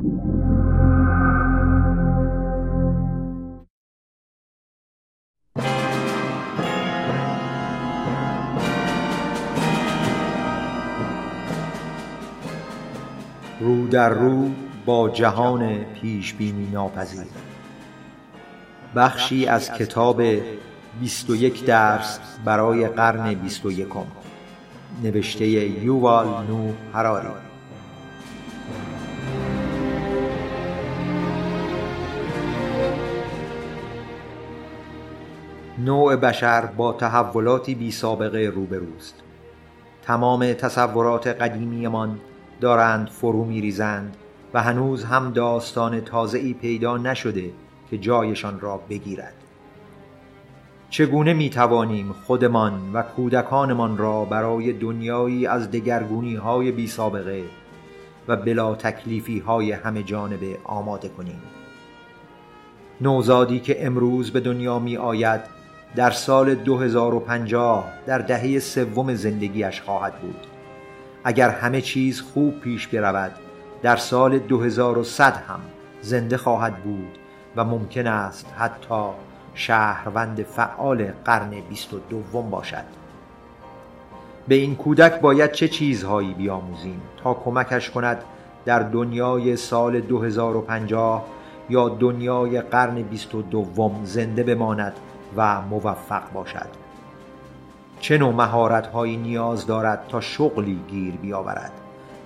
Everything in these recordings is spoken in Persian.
رو در رو با جهان پیش بینی ناپذیر. بخشی از کتاب بیست و یک درس برای قرن بیست و یکم. نوشته یووال نو هراری نوع بشر با تحولاتی بی سابقه روبروست. تمام تصورات قدیمیمان دارند فرو می ریزند و هنوز هم داستان تازه ای پیدا نشده که جایشان را بگیرد. چگونه می توانیم خودمان و کودکانمان را برای دنیایی از دگرگونی های بی سابقه و بلا تکلیفی های همه جانبه آماده کنیم؟ نوزادی که امروز به دنیا می آید در سال 2050 در دهه سوم زندگیش خواهد بود. اگر همه چیز خوب پیش برود در سال 2100 هم زنده خواهد بود و ممکن است حتی شهروند فعال قرن بیست و دوم باشد. به این کودک باید چه چیزهایی بیاموزیم تا کمکش کند در دنیای سال 2050 یا دنیای قرن بیست و دوم زنده بماند و موفق باشد. چه نوع مهارتهایی نیاز دارد تا شغلی گیر بیاورد؟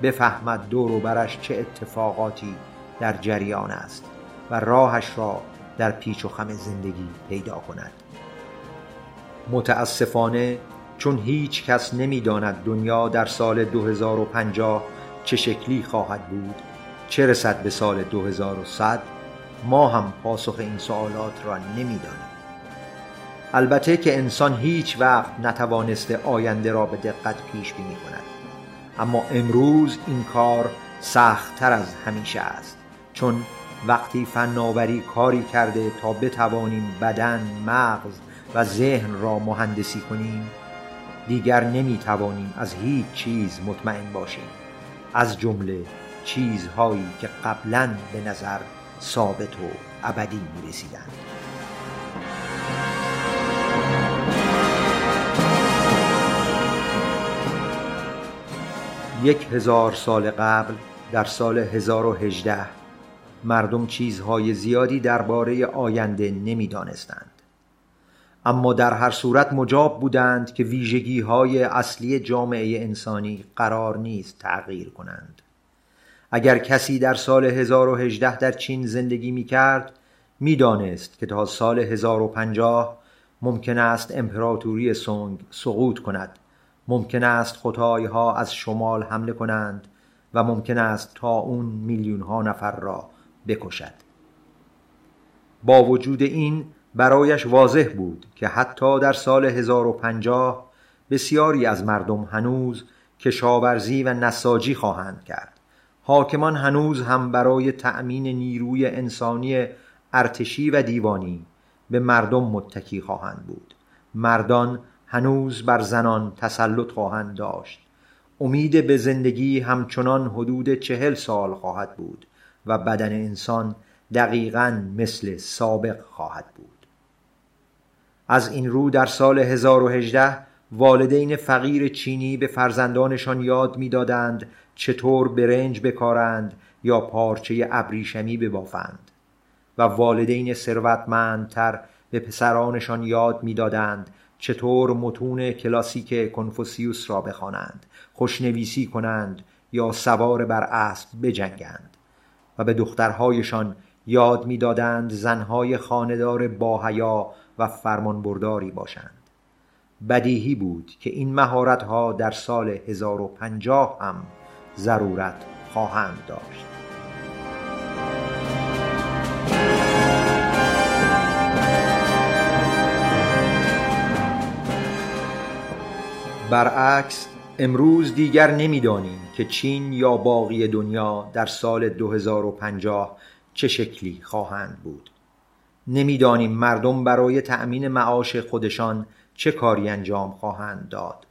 بفهمد دور و برش چه اتفاقاتی در جریان است و راهش را در پیچ و خم زندگی پیدا کند. متاسفانه چون هیچ کس نمی داند دنیا در سال 2050 چه شکلی خواهد بود چه رسد به سال 2100 ما هم پاسخ این سوالات را نمی دانیم البته که انسان هیچ وقت نتوانسته آینده را به دقت پیش بینی کند. اما امروز این کار سختتر از همیشه است. چون وقتی فناوری کاری کرده تا بتوانیم بدن، مغز و ذهن را مهندسی کنیم دیگر نمی توانیم از هیچ چیز مطمئن باشیم. از جمله چیزهایی که قبلا به نظر ثابت و ابدی می یک هزار سال قبل در سال 1018 مردم چیزهای زیادی درباره آینده نمی‌دانستند. اما در هر صورت مجاب بودند که ویژگی های اصلی جامعه انسانی قرار نیست تغییر کنند. اگر کسی در سال 1018 در چین زندگی می کرد می دانست که تا سال 1050 ممکن است امپراتوری سونگ سقوط کند. ممکن است خدای ها از شمال حمله کنند و ممکن است تا اون میلیون ها نفر را بکشد. با وجود این برایش واضح بود که حتی در سال 1050 بسیاری از مردم هنوز کشاورزی و نساجی خواهند کرد. حاکمان هنوز هم برای تأمین نیروی انسانی ارتشی و دیوانی به مردم متکی خواهند بود. مردان هنوز بر زنان تسلط خواهند داشت. امید به زندگی همچنان حدود چهل سال خواهد بود و بدن انسان دقیقا مثل سابق خواهد بود. از این رو در سال 1018 والدین فقیر چینی به فرزندانشان یاد می‌دادند چطور برنج بکارند یا پارچه ابریشمی ببافند و والدین ثروتمندتر به پسرانشان یاد می‌دادند چطور متون کلاسیک کنفوسیوس را بخوانند خوشنویسی کنند یا سوار بر اسب بجنگند. و به دخترهایشان یاد می‌دادند زنهای خاندار باحیا و فرمانبرداری باشند. بدیهی بود که این مهارتها در سال 1050 هم ضرورت خواهند داشت. برعکس امروز دیگر نمی‌دانیم که چین یا باقی دنیا در سال 2050 چه شکلی خواهند بود. نمی‌دانیم مردم برای تأمین معاش خودشان چه کاری انجام خواهند داد.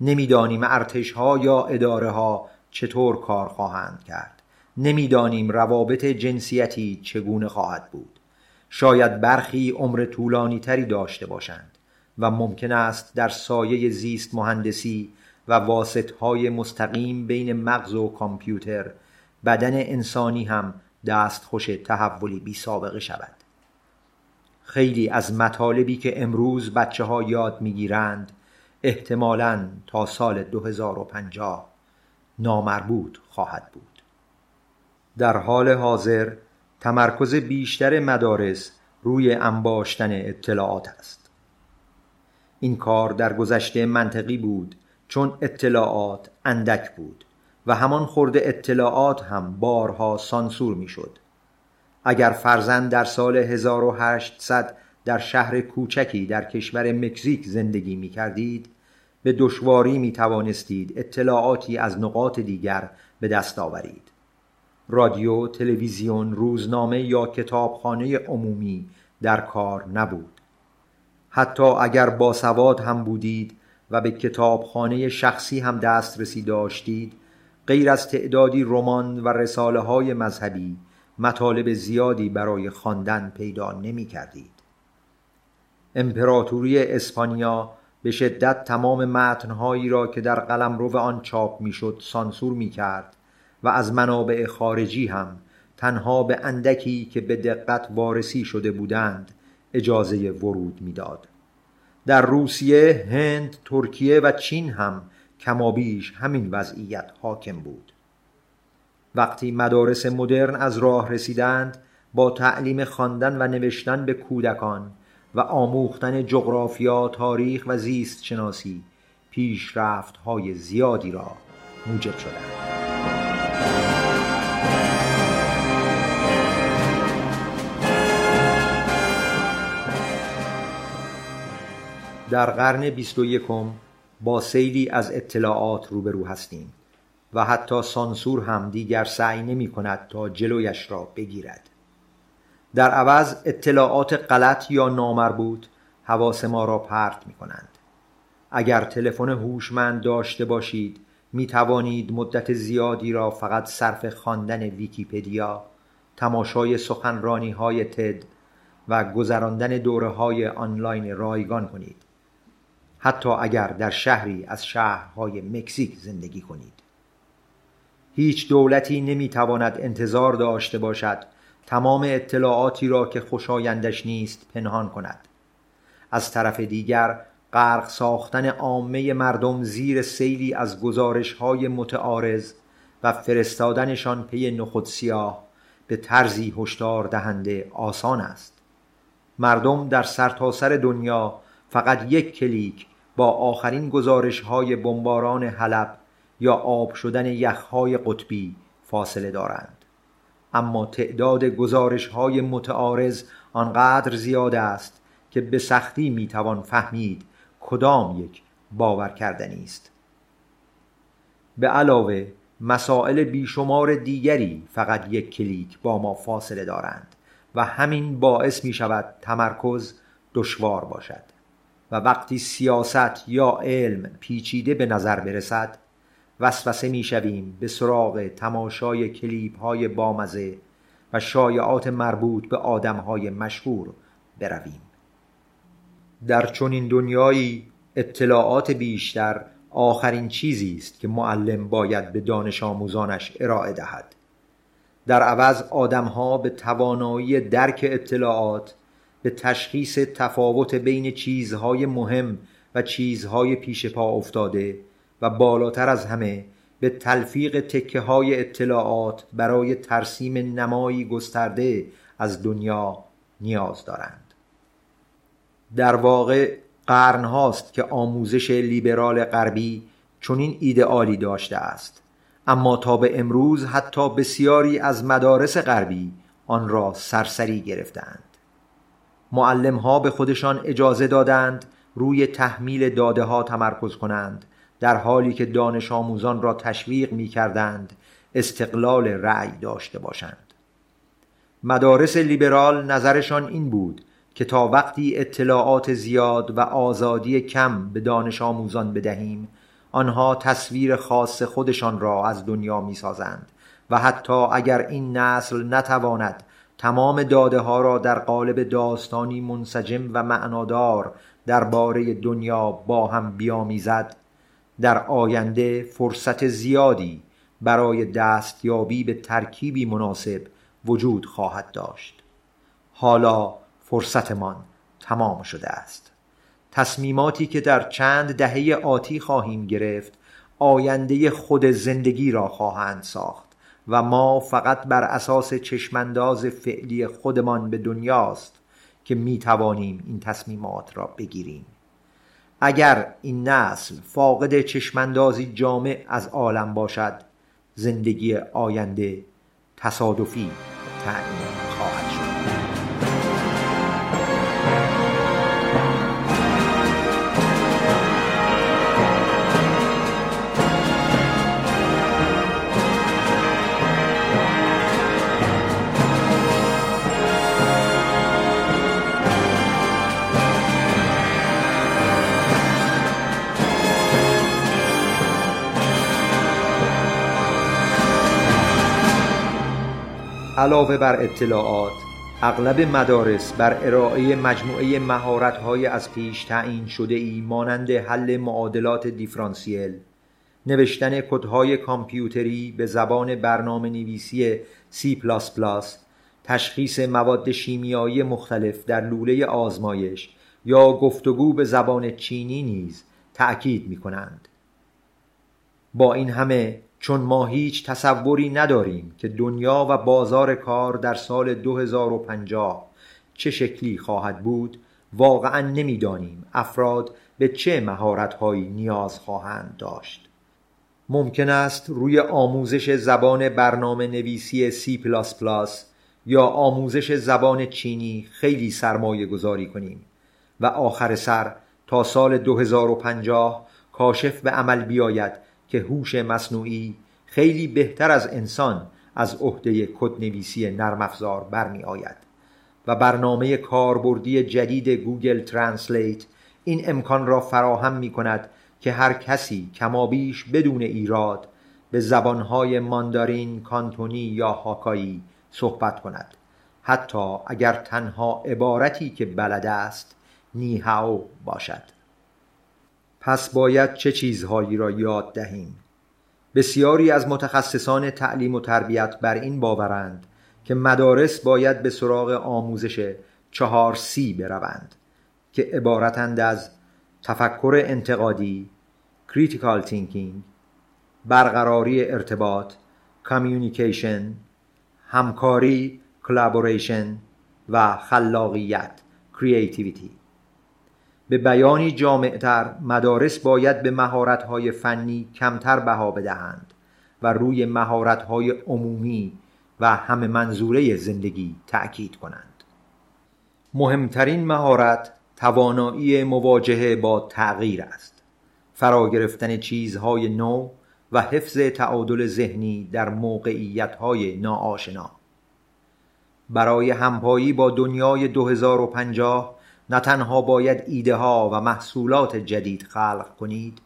نمی‌دانیم ارتش ها یا اداره ها چطور کار خواهند کرد. نمی‌دانیم روابط جنسیتی چگونه خواهد بود. شاید برخی عمر طولانی تری داشته باشند. و ممکن است در سایه زیست مهندسی و واسط های مستقیم بین مغز و کامپیوتر بدن انسانی هم دستخوش تحولی بی سابقه شود. خیلی از مطالبی که امروز بچه ها یاد می‌گیرند احتمالاً تا سال 2050 نامربوط خواهد بود. در حال حاضر تمرکز بیشتر مدارس روی انباشتن اطلاعات است. این کار در گذشته منطقی بود چون اطلاعات اندک بود و همان خورده اطلاعات هم بارها سانسور می‌شد. اگر فرزند در سال 1800 در شهر کوچکی در کشور مکزیک زندگی می کردید به دشواری می توانستید اطلاعاتی از نقاط دیگر به دست آورید رادیو، تلویزیون، روزنامه یا کتابخانه عمومی در کار نبود حتی اگر باسواد هم بودید و به کتابخانه شخصی هم دسترسی داشتید غیر از تعدادی رمان و رساله های مذهبی مطالب زیادی برای خواندن پیدا نمی کردید. امپراتوری اسپانیا به شدت تمام متنهایی را که در قلمرو آن چاپ می‌شد سانسور می کرد و از منابع خارجی هم تنها به اندکی که به دقت وارسی شده بودند اجازه ورود می‌داد. در روسیه، هند، ترکیه و چین هم کمابیش همین وضعیت حاکم بود. وقتی مدارس مدرن از راه رسیدند با تعلیم خواندن و نوشتن به کودکان و آموختن جغرافیا، تاریخ و زیست شناسی پیشرفت های زیادی را موجب شدند. در قرن بیست و یکم با سیلی از اطلاعات روبرو هستیم و حتی سانسور هم دیگر سعی نمی کند تا جلویش را بگیرد. در عوض اطلاعات غلط یا نامربوط حواس ما را پرت می کنند. اگر تلفن هوشمند داشته باشید می توانید مدت زیادی را فقط صرف خواندن ویکیپدیا تماشای سخنرانی های تد و گذراندن دوره های آنلاین رایگان کنید. حتی اگر در شهری از شهرهای مکزیک زندگی کنید. هیچ دولتی نمی‌تواند انتظار داشته باشد تمام اطلاعاتی را که خوشایندش نیست پنهان کند. از طرف دیگر غرق ساختن عامه مردم زیر سیلی از گزارش های متعارض و فرستادنشان پی نخود سیاه به طرزی هشدار دهنده آسان است. مردم در سرتاسر سر دنیا فقط یک کلیک با آخرین گزارش های بمباران حلب یا آب شدن یخهای قطبی فاصله دارند. اما تعداد گزارش های متعارض آنقدر زیاد است که به سختی می‌توان فهمید کدام یک باور کردنی است به علاوه مسائل بیشمار دیگری فقط یک کلیک با ما فاصله دارند و همین باعث می شود تمرکز دشوار باشد. و وقتی سیاست یا علم پیچیده به نظر برسد وسوسه می‌شویم به سراغ تماشای کلیپ های بامزه و شایعات مربوط به آدم های مشهور برویم. در چنین دنیایی اطلاعات بیشتر آخرین چیزی است که معلم باید به دانش آموزانش ارائه دهد. در عوض آدمها به توانایی درک اطلاعات به تشخیص تفاوت بین چیزهای مهم و چیزهای پیش پا افتاده و بالاتر از همه به تلفیق تکه های اطلاعات برای ترسیم نمایی گسترده از دنیا نیاز دارند. در واقع قرن هاست که آموزش لیبرال غربی چنین ایدئالی داشته است. اما تا به امروز حتی بسیاری از مدارس غربی آن را سرسری گرفتند معلم ها به خودشان اجازه دادند روی تحمیل داده ها تمرکز کنند در حالی که دانش آموزان را تشویق می کردند استقلال رأی داشته باشند. مدارس لیبرال نظرشان این بود که تا وقتی اطلاعات زیاد و آزادی کم به دانش آموزان بدهیم آنها تصویر خاص خودشان را از دنیا می سازند و حتی اگر این نسل نتواند تمام داده ها را در قالب داستانی منسجم و معنادار درباره دنیا با هم بیامیزد. در آینده فرصت زیادی برای دستیابی به ترکیبی مناسب وجود خواهد داشت. حالا فرصتمان تمام شده است. تصمیماتی که در چند دهه آتی خواهیم گرفت آینده خود زندگی را خواهند ساخت. و ما فقط بر اساس چشمانداز فعلی خودمان به دنیاست که می توانیم این تصمیمات را بگیریم. اگر این نسل فاقد چشماندازی جامع از عالم باشد زندگی آینده تصادفی تعیین خواهد علاوه بر اطلاعات اغلب مدارس بر ارائه مجموعه مهارت‌های از پیش تعیین شده ای مانند حل معادلات دیفرانسیل نوشتن کدهای کامپیوتری به زبان برنامه نویسی C++, تشخیص مواد شیمیایی مختلف در لوله آزمایش یا گفتگو به زبان چینی نیز تأکید می کنند. با این همه چون ما هیچ تصوری نداریم که دنیا و بازار کار در سال 2050 چه شکلی خواهد بود واقعا نمی‌دانیم. افراد به چه مهارت‌هایی نیاز خواهند داشت. ممکن است روی آموزش زبان برنامه نویسی C++ یا آموزش زبان چینی خیلی سرمایه گذاری کنیم و آخر سر تا سال 2050 کاشف به عمل بیاید که هوش مصنوعی خیلی بهتر از انسان از عهده کدنویسی نرم افزار برمی آید و برنامه کاربردی جدید گوگل ترنسلیت این امکان را فراهم می کند که هر کسی کمابیش بدون ایراد به زبانهای ماندارین، کانتونی یا هاکایی صحبت کند. حتی اگر تنها عبارتی که بلد است نیهاو باشد. پس باید چه چیزهایی را یاد دهیم؟ بسیاری از متخصصان تعلیم و تربیت بر این باورند که مدارس باید به سراغ آموزش چهار سی بروند که عبارتند از تفکر انتقادی critical thinking برقراری ارتباط communication همکاری collaboration و خلاقیت creativity. به بیانی جامعتر مدارس باید به مهارت‌های فنی کمتر بها بدهند و روی مهارت‌های عمومی و همه منظوره زندگی تأکید کنند. مهمترین مهارت توانایی مواجهه با تغییر است. فرا گرفتن چیزهای نو و حفظ تعادل ذهنی در موقعیت‌های ناآشنا. برای همپایی با دنیای 2050 نه تنها باید ایده ها و محصولات جدید خلق کنید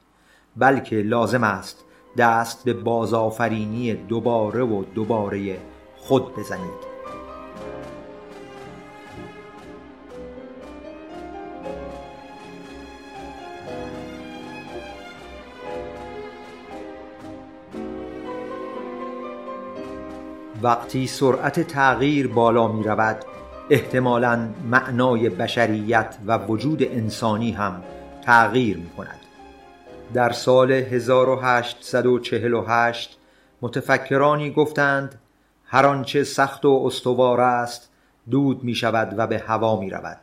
بلکه لازم است دست به بازآفرینی دوباره و دوباره خود بزنید. وقتی سرعت تغییر بالا می رود احتمالا معنای بشریت و وجود انسانی هم تغییر می کند در سال 1848 متفکرانی گفتند هر آنچه سخت و استوار است دود می شود و به هوا می رود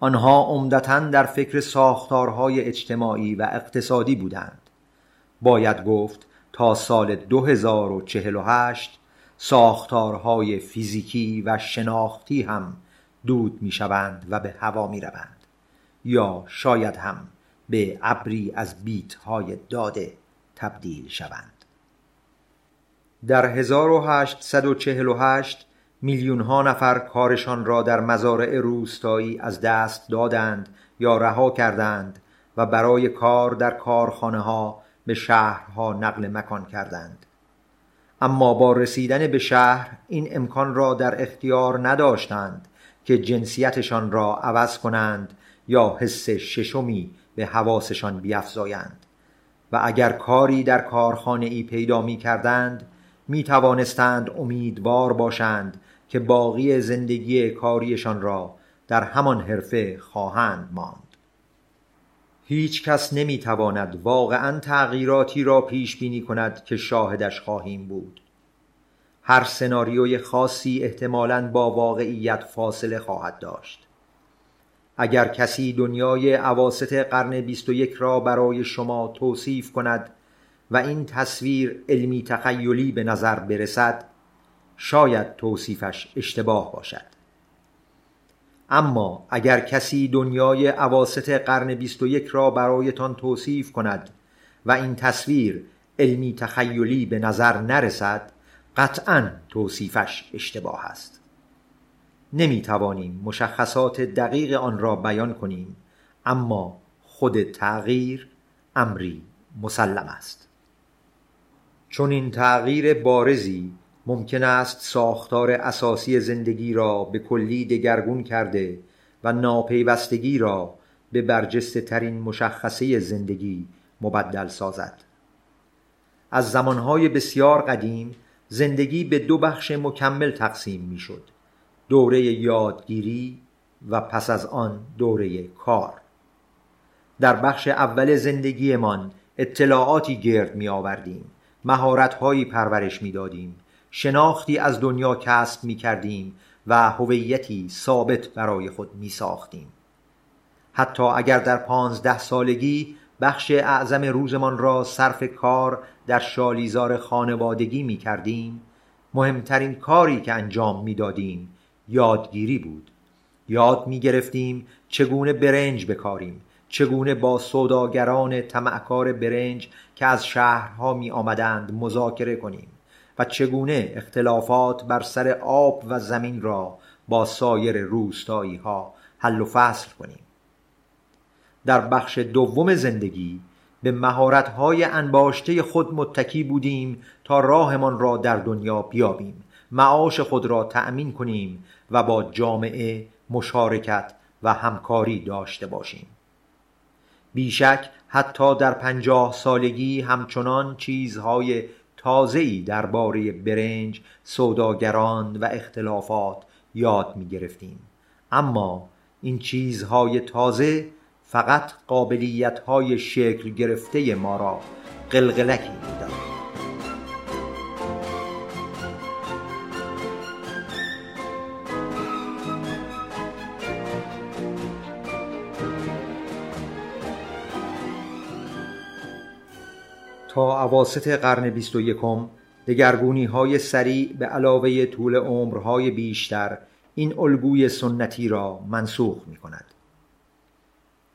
آنها عمدتا در فکر ساختارهای اجتماعی و اقتصادی بودند. باید گفت تا سال 2048 ساختارهای فیزیکی و شناختی هم دود می شوند و به هوا می روند یا شاید هم به ابری از بیت های داده تبدیل شوند. در 1848 میلیون ها نفر کارشان را در مزارع روستایی از دست دادند یا رها کردند و برای کار در کارخانه ها به شهرها نقل مکان کردند. اما با رسیدن به شهر این امکان را در اختیار نداشتند که جنسیتشان را عوض کنند یا حس ششمی به حواسشان بیافزایند و اگر کاری در کارخانه ای پیدا می کردند می توانستند امیدوار باشند که باقی زندگی کاریشان را در همان حرفه خواهند ماند. هیچ کس نمی تواند واقعا تغییراتی را پیش بینی کند که شاهدش خواهیم بود. هر سناریوی خاصی احتمالاً با واقعیت فاصله خواهد داشت. اگر کسی دنیای عواست قرن 21 را برای شما توصیف کند و این تصویر علمی تخیلی به نظر برسد شاید توصیفش اشتباه باشد. اما اگر کسی دنیای عواست قرن 21 را برایتان توصیف کند و این تصویر علمی تخیلی به نظر نرسد قطعا توصیفش اشتباه است. نمی توانیم مشخصات دقیق آن را بیان کنیم اما خود تغییر امری مسلم است. چون این تغییر بارزی ممکن است ساختار اساسی زندگی را به کلی دگرگون کرده و ناپیوستگی را به برجسته ترین مشخصه زندگی مبدل سازد. از زمانهای بسیار قدیم زندگی به دو بخش مکمل تقسیم می شد دوره یادگیری و پس از آن دوره کار. در بخش اول زندگیمان اطلاعاتی گرد می آوردیم مهارتهایی پرورش می دادیم شناختی از دنیا کسب می کردیم و هویتی ثابت برای خود می ساختیم حتی اگر در پانزده سالگی بخش اعظم روزمان را صرف کار در شالیزار خانوادگی می کردیم مهمترین کاری که انجام می دادیم یادگیری بود. یاد می گرفتیم چگونه برنج بکاریم چگونه با سوداگران تمعکار برنج که از شهرها می آمدند مذاکره کنیم. و چگونه اختلافات بر سر آب و زمین را با سایر روستایی ها حل و فصل کنیم. در بخش دوم زندگی به مهارت‌های انباشته خود متکی بودیم تا راهمان را در دنیا بیابیم. معاش خود را تأمین کنیم و با جامعه مشارکت و همکاری داشته باشیم. بیشک حتی در پنجاه سالگی همچنان چیزهای تازه‌ای درباره برنج، سوداگران و اختلافات یاد می گرفتیم. اما این چیزهای تازه فقط قابلیتهای شکل گرفته ما را قلقلکی می‌داد تا عواست قرن بیست و یکم دگرگونی های سریع به علاوه طول عمرهای بیشتر این الگوی سنتی را منسوخ می کند.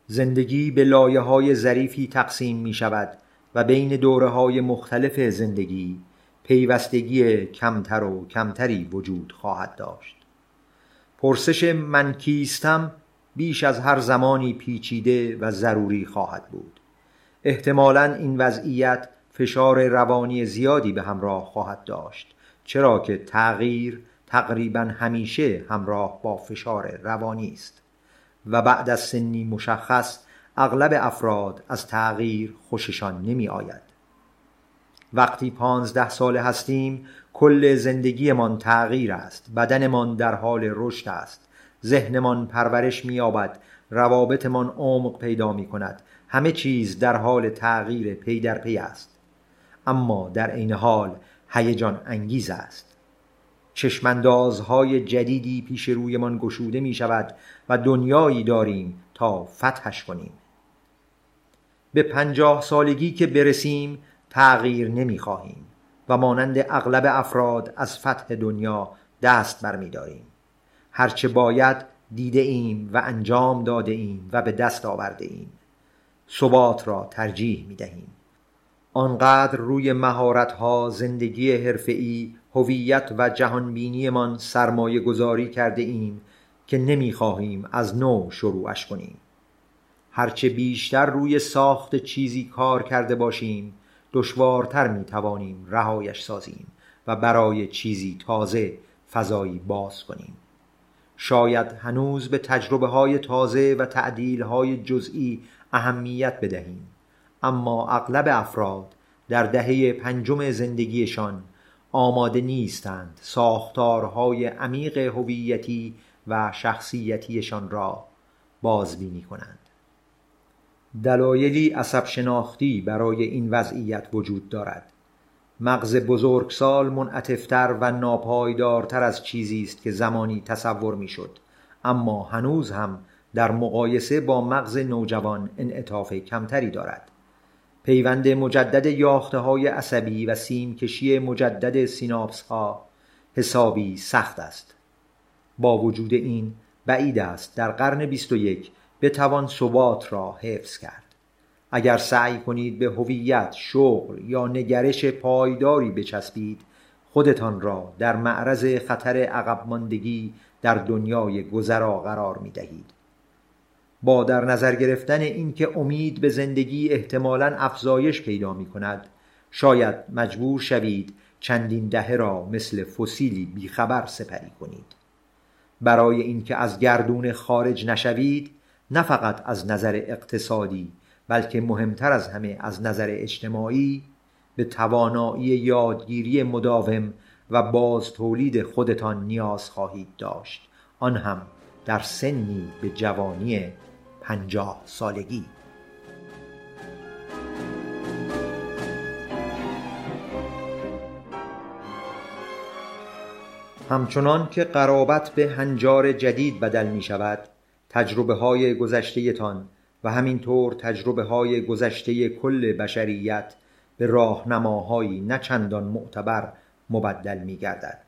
زندگی به لایه های ظریفی تقسیم می شود و بین دوره های مختلف زندگی پیوستگی کمتر و کمتری وجود خواهد داشت پرسش من کیستم بیش از هر زمانی پیچیده و ضروری خواهد بود احتمالا این وضعیت فشار روانی زیادی به همراه خواهد داشت چرا که تغییر تقریبا همیشه همراه با فشار روانی است. و بعد از سنی مشخص اغلب افراد از تغییر خوششان نمی آید. وقتی پانزده ساله هستیم کل زندگیمان تغییر است بدنمان در حال رشد است ذهنمان پرورش می‌یابد روابطمان عمق پیدا می کند همه چیز در حال تغییر پی در پی است. اما در عین حال هیجان انگیز است. چشماندازهای جدیدی پیش رویمان گشوده می شود و دنیایی داریم تا فتحش کنیم. به پنجاه سالگی که برسیم تغییر نمی خواهیم و مانند اغلب افراد از فتح دنیا دست برمیداریم. هرچه باید دیده ایم و انجام داده ایم و به دست آورده ایم. ثبات را ترجیح می دهیم آنقدر روی مهارت‌ها زندگی حرفه‌ای هویت و جهانبینیمان سرمایه گذاری کرده ایم که نمی‌خواهیم از نو شروعش کنیم. هرچه بیشتر روی ساخت چیزی کار کرده باشیم دشوارتر می توانیم رهایش سازیم و برای چیزی تازه فضایی باز کنیم. شاید هنوز به تجربه های تازه و تعدیل های جزئی اهمیت بدهیم. اما اغلب افراد در دهه پنجم زندگیشان آماده نیستند ساختارهای عمیق هویتی و شخصیتیشان را بازبینی کنند. دلایلی عصب شناختی برای این وضعیت وجود دارد. مغز بزرگسال منعطفتر و ناپایدارتر از چیزی است که زمانی تصور می‌شد. اما هنوز هم در مقایسه با مغز نوجوان انعطاف کمتری دارد. پیوند مجدد یاخته های عصبی و سیم کشی مجدد سیناپس ها حسابی سخت است. با وجود این بعید است در قرن 21 بتوان ثبات را حفظ کرد. اگر سعی کنید به هویت شغل یا نگرش پایداری بچسبید خودتان را در معرض خطر عقب ماندگی در دنیای گذرا قرار می دهید. با در نظر گرفتن اینکه امید به زندگی احتمالاً افزایش پیدا می کند شاید مجبور شوید چندین دهه را مثل فسیلی بیخبر سپری کنید. برای اینکه از گردون خارج نشوید نه فقط از نظر اقتصادی بلکه مهمتر از همه از نظر اجتماعی به توانایی یادگیری مداوم و باز تولید خودتان نیاز خواهید داشت. آن هم در سنی به جوانی پنجاه سالگی همچنان که قرابت به هنجار جدید بدل می شود تجربه های گذشته تان و همینطور تجربه های گذشته کل بشریت به راهنماهایی نه چندان معتبر مبدل می گردد.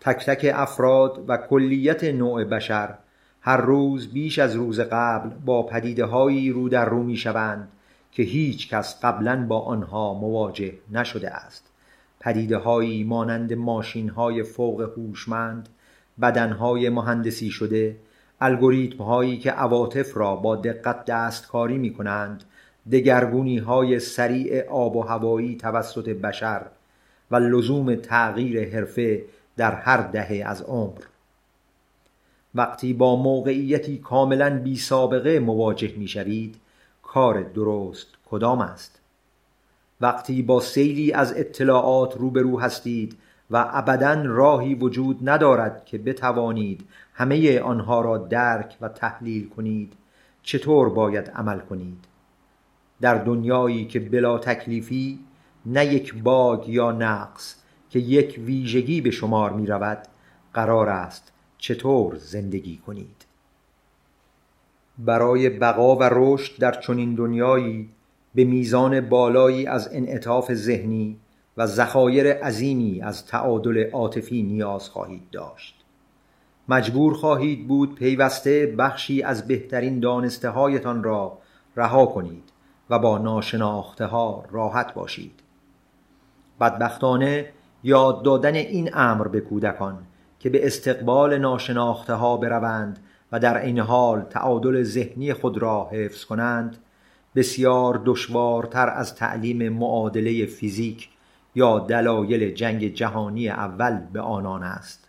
تک تک افراد و کلیت نوع بشر هر روز بیش از روز قبل با پدیده هایی رو در رو می شوند که هیچ کس قبلا با آنها مواجه نشده است. پدیده هایی مانند ماشین های فوق هوشمند بدن های مهندسی شده الگوریتم هایی که عواطف را با دقت دستکاری می کنند دگرگونی های سریع آب و هوایی توسط بشر و لزوم تغییر حرفه در هر دهه از عمر. وقتی با موقعیتی کاملا بی سابقه مواجه می شوید کار درست کدام است؟ وقتی با سیلی از اطلاعات روبرو هستید و ابدا راهی وجود ندارد که بتوانید همه آنها را درک و تحلیل کنید چطور باید عمل کنید؟ در دنیایی که بلا تکلیفی نه یک باگ یا نقص که یک ویژگی به شمار می رود قرار است چطور زندگی کنید. برای بقا و رشد در چنین دنیایی به میزان بالایی از انعطاف ذهنی و ذخایر عظیمی از تعادل عاطفی نیاز خواهید داشت. مجبور خواهید بود پیوسته بخشی از بهترین دانسته هایتان را رها کنید و با ناشناخته ها راحت باشید. بدبختانه یاد دادن این امر به کودکان که به استقبال ناشناخته ها بروند و در این حال تعادل ذهنی خود را حفظ کنند بسیار دشوارتر از تعلیم معادله فیزیک یا دلایل جنگ جهانی اول به آنان است.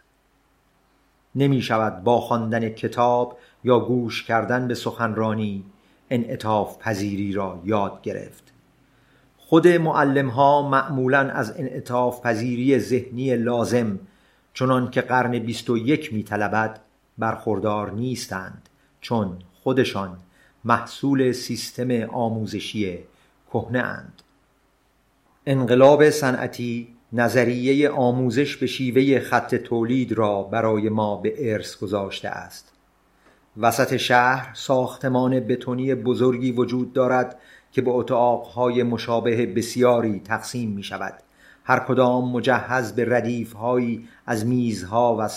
نمی شود با خواندن کتاب یا گوش کردن به سخنرانی انعطاف پذیری را یاد گرفت. خود معلم ها معمولا از انعطاف پذیری ذهنی لازم چنان که قرن بیست و یک می طلبد برخوردار نیستند چون خودشان محصول سیستم آموزشی کهنه اند انقلاب صنعتی نظریه آموزش به شیوه خط تولید را برای ما به ارث گذاشته است. وسط شهر ساختمان بتونی بزرگی وجود دارد که به اتاقهای مشابه بسیاری تقسیم می شود هر کدام مجهز به ردیفهایی از میزها و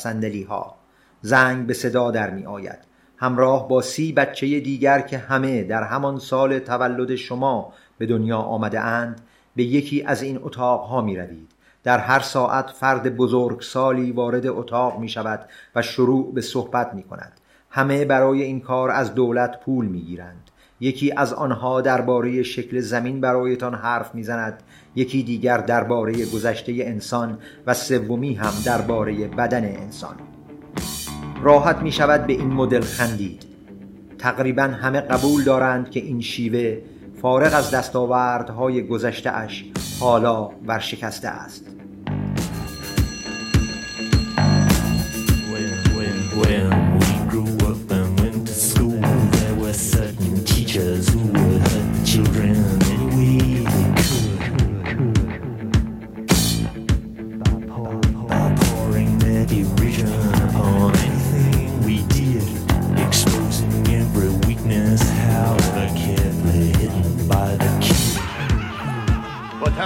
ها زنگ به صدا در می آید همراه با سی بچه دیگر که همه در همان سال تولد شما به دنیا آمده اند به یکی از این اتاقها می روید در هر ساعت فرد بزرگ سالی وارد اتاق می شود و شروع به صحبت می کند همه برای این کار از دولت پول می گیرند یکی از آنها درباره شکل زمین برایتان حرف می‌زند یکی دیگر درباره گذشته انسان و سومی هم درباره بدن انسان. راحت می شود به این مدل خندید. تقریبا همه قبول دارند که این شیوه فارغ از دستاوردهای گذشته اش حالا ورشکسته است.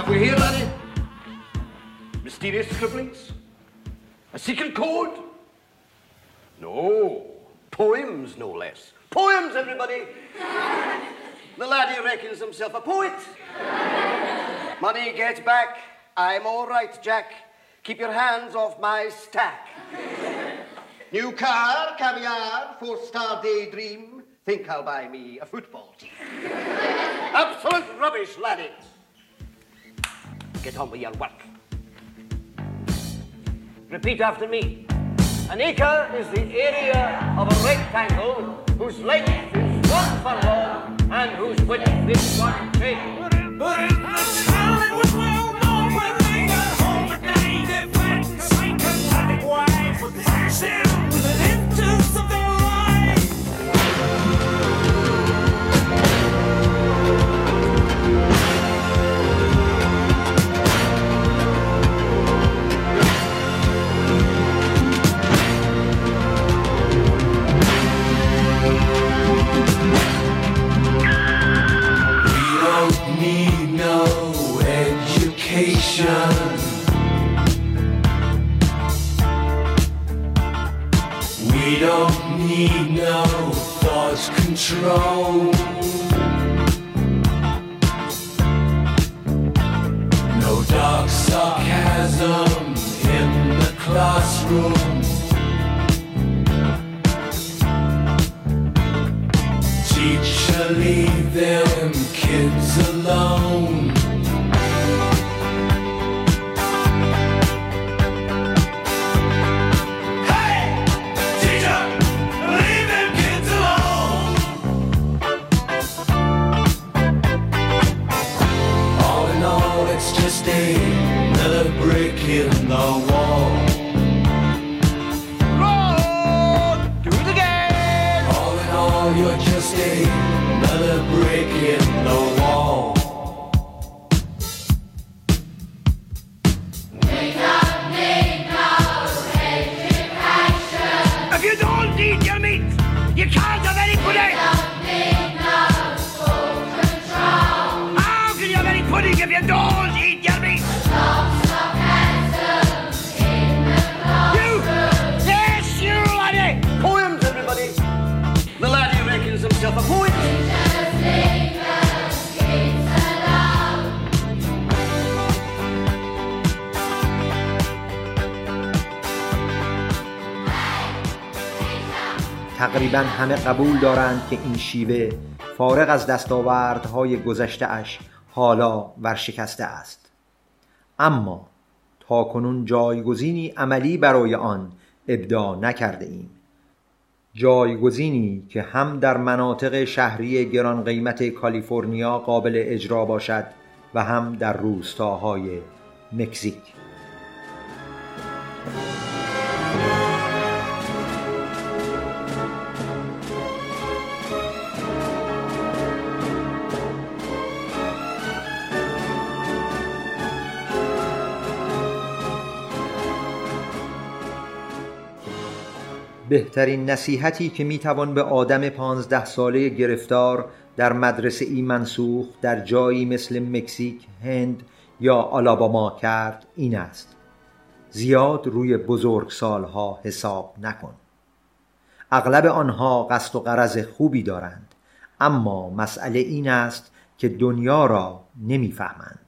Have we here, laddie? Mysterious scribblings? A secret code? No. Poems, no less. Poems, everybody! the laddie reckons himself a poet. Money gets back. I'm all right, Jack. Keep your hands off my stack. New car, caviar, four-star daydream. Think I'll buy me a football team. Absolute rubbish, laddie. Get on with your work. Repeat after me. An acre is the area of a rectangle whose length is one furlong and whose width is one cubit. Control. Put it! تقریبا همه قبول دارند که این شیوه فارغ از دستاوردهای گذشته اش حالا ورشکسته است. اما تا کنون جایگزینی عملی برای آن ابدا نکرده ایم. جایگزینی که هم در مناطق شهری گران قیمت کالیفرنیا قابل اجرا باشد و هم در روستاهای مکزیک. بهترین نصیحتی که می‌توان به آدم پانزده ساله گرفتار در مدرسه ای منسوخ در جایی مثل مکزیک، هند یا آلاباما کرد این است. زیاد روی بزرگ سالها حساب نکن. اغلب آنها قصد و قرض خوبی دارند اما مسئله این است که دنیا را نمی‌فهمند.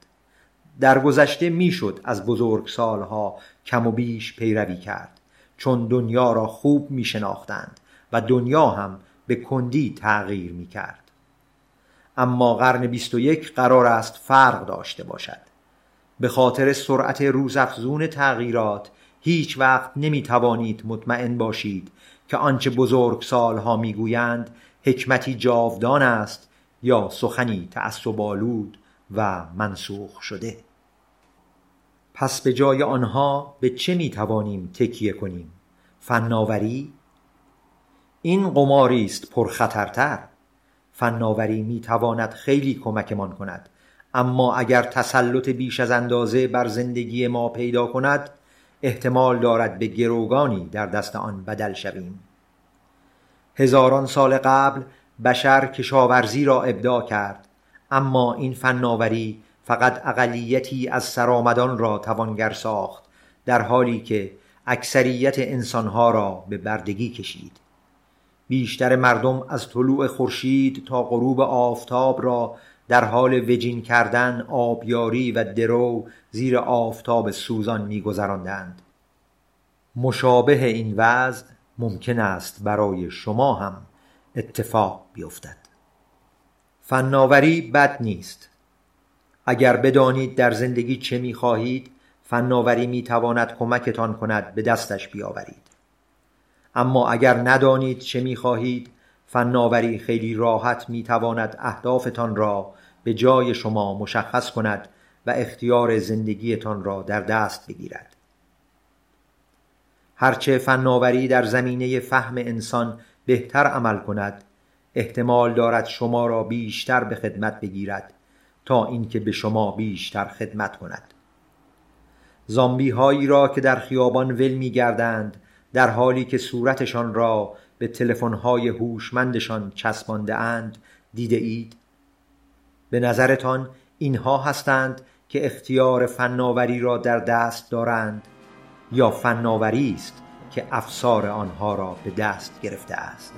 در گذشته می‌شد از بزرگ سالها کم و بیش پیروی کرد. چون دنیا را خوب می شناختند و دنیا هم به کندی تغییر می کرد اما قرن بیست و یک قرار است فرق داشته باشد. به خاطر سرعت روزافزون تغییرات هیچ وقت نمی توانید مطمئن باشید که آنچه بزرگ سالها می‌گویند حکمتی جاودان است یا سخنی تعصب آلود و منسوخ شده. پس به جای آنها به چه می توانیم تکیه کنیم؟ فناوری؟ این قماری است پرخطرتر. فناوری می تواند خیلی کمکمان کند. اما اگر تسلط بیش از اندازه بر زندگی ما پیدا کند احتمال دارد به گروگانی در دست آن بدل شویم. هزاران سال قبل بشر کشاورزی را ابداع کرد اما این فناوری فقط اقلیتی از سرآمدان را توانگر ساخت در حالی که اکثریت انسانها را به بردگی کشید. بیشتر مردم از طلوع خورشید تا غروب آفتاب را در حال وجین کردن آبیاری و درو زیر آفتاب سوزان میگذراندند. مشابه این وضع ممکن است برای شما هم اتفاق بیفتد. فناوری بد نیست. اگر بدانید در زندگی چه می خواهید فناوری می تواند کمکتان کند به دستش بیاورید. اما اگر ندانید چه می خواهید فناوری خیلی راحت می تواند اهدافتان را به جای شما مشخص کند و اختیار زندگیتان را در دست بگیرد. هرچه فناوری در زمینه فهم انسان بهتر عمل کند احتمال دارد شما را بیشتر به خدمت بگیرد. تا اینکه به شما بیشتر خدمت کند. زامبی هایی را که در خیابان ول می گردند در حالی که صورتشان را به تلفن های هوشمندشان چسبانده اند دیده اید؟ به نظرتان اینها هستند که اختیار فناوری را در دست دارند یا فناوری است که افسار آنها را به دست گرفته است؟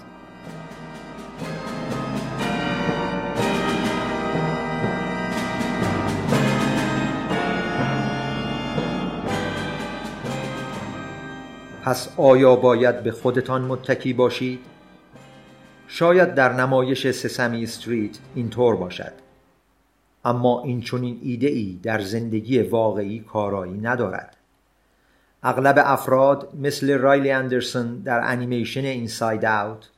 پس آیا باید به خودتان متکی باشید؟ شاید در نمایش سسمی استریت اینطور باشد اما این چنین ایده ای در زندگی واقعی کارایی ندارد اغلب افراد مثل رایلی اندرسون در انیمیشن اینساید اوت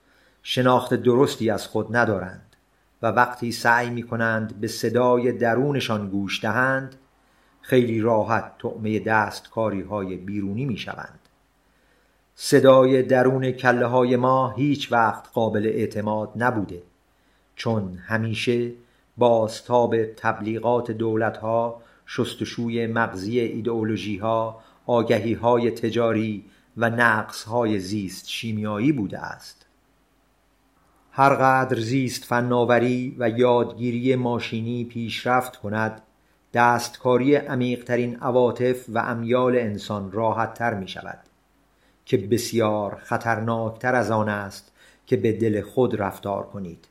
شناخت درستی از خود ندارند و وقتی سعی می کنند به صدای درونشان گوش دهند خیلی راحت تعمه دستکاری های بیرونی می شوند. صدای درون کله های ما هیچ وقت قابل اعتماد نبوده چون همیشه بازتاب تبلیغات دولت ها شستشوی مغزی ایدئولوژی ها آگهی های تجاری و نقص های زیست شیمیایی بوده است. هرقدر زیست فناوری و یادگیری ماشینی پیشرفت کند دستکاری عمیقترین عواطف و امیال انسان راحت تر می شود که بسیار خطرناکتر از آن است که به دل خود رفتار کنید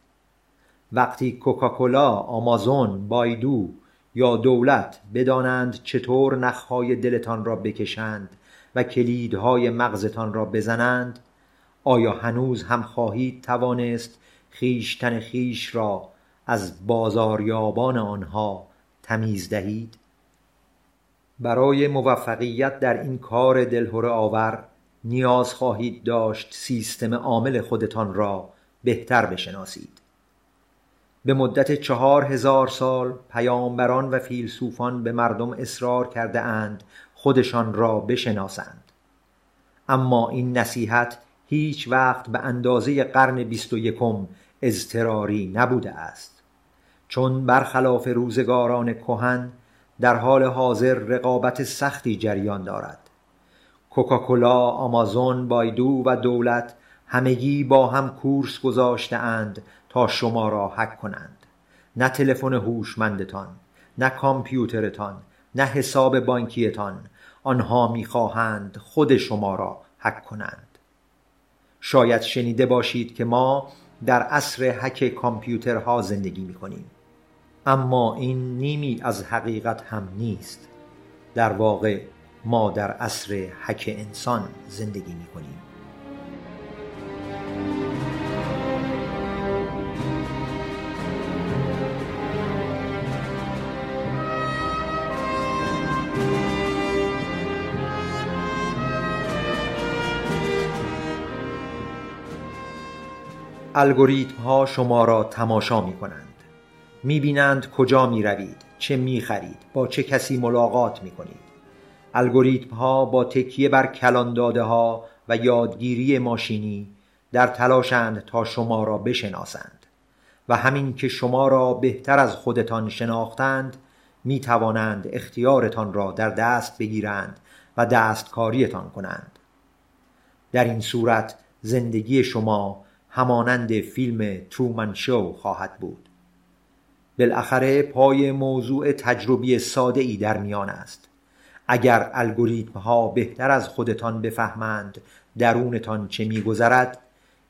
وقتی کوکاکولا، آمازون، بایدو یا دولت بدانند چطور نخهای دلتان را بکشند و کلیدهای مغزتان را بزنند آیا هنوز هم خواهید توانست خیشتن خیش را از بازاریابان آنها تمیز دهید؟ برای موفقیت در این کار دلهره آور نیاز خواهید داشت سیستم عامل خودتان را بهتر بشناسید. به مدت چهار هزار سال پیامبران و فیلسوفان به مردم اصرار کرده اند خودشان را بشناسند. اما این نصیحت هیچ وقت به اندازه قرن بیست و یکم اضطراری نبوده است. چون برخلاف روزگاران کهن در حال حاضر رقابت سختی جریان دارد. کوکاکولا، آمازون، بایدو و دولت همگی با هم کورس گذاشته اند تا شما را حک کنند. نه تلفن هوشمندتان نه کامپیوترتان نه حساب بانکیتان آنها می‌خواهند خود شما را حک کنند. شاید شنیده باشید که ما در عصر حک کامپیوترها زندگی می‌کنیم. اما این نیمی از حقیقت هم نیست. در واقع ما در عصر حک انسان زندگی می کنیم الگوریتم ها شما را تماشا می کنند می بینند کجا می روید چه می خرید با چه کسی ملاقات می کنید الگوریتم ها با تکیه بر کلان داده ها و یادگیری ماشینی در تلاشند تا شما را بشناسند و همین که شما را بهتر از خودتان شناختند می توانند اختیارتان را در دست بگیرند و دستکاریتان کنند. در این صورت زندگی شما همانند فیلم ترومن شو خواهد بود. بالاخره پای موضوع تجربی ساده ای در میان است. اگر الگوریتم ها بهتر از خودتان بفهمند درونتان چه میگذرد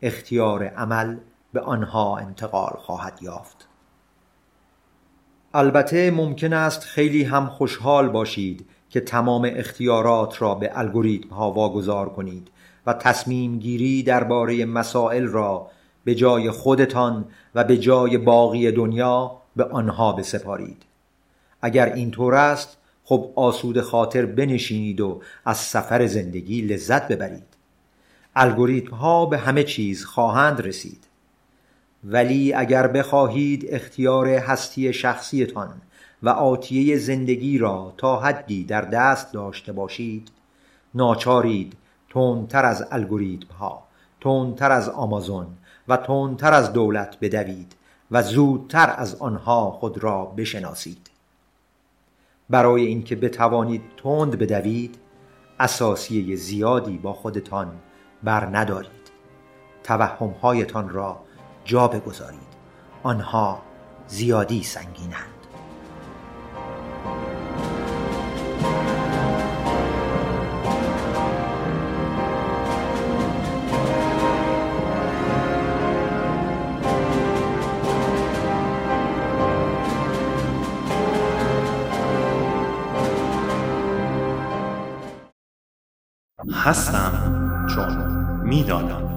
اختیار عمل به آنها انتقال خواهد یافت. البته ممکن است خیلی هم خوشحال باشید که تمام اختیارات را به الگوریتم ها واگذار کنید و تصمیم گیری درباره مسائل را به جای خودتان و به جای باقی دنیا به آنها بسپارید. اگر اینطور است خب آسود خاطر بنشینید و از سفر زندگی لذت ببرید. الگوریتم ها به همه چیز خواهند رسید. ولی اگر بخواهید اختیار هستی شخصیتان و آتیه زندگی را تا حدی در دست داشته باشید ناچارید تندتر از الگوریتم ها تندتر از آمازون و تندتر از دولت بدوید و زودتر از آنها خود را بشناسید. برای اینکه بتوانید تند بدوید اساسیه زیادی با خودتان بر ندارید. توهمهایتان را جا بگذارید. آنها زیادی سنگینند. هستم. چون می‌دانم.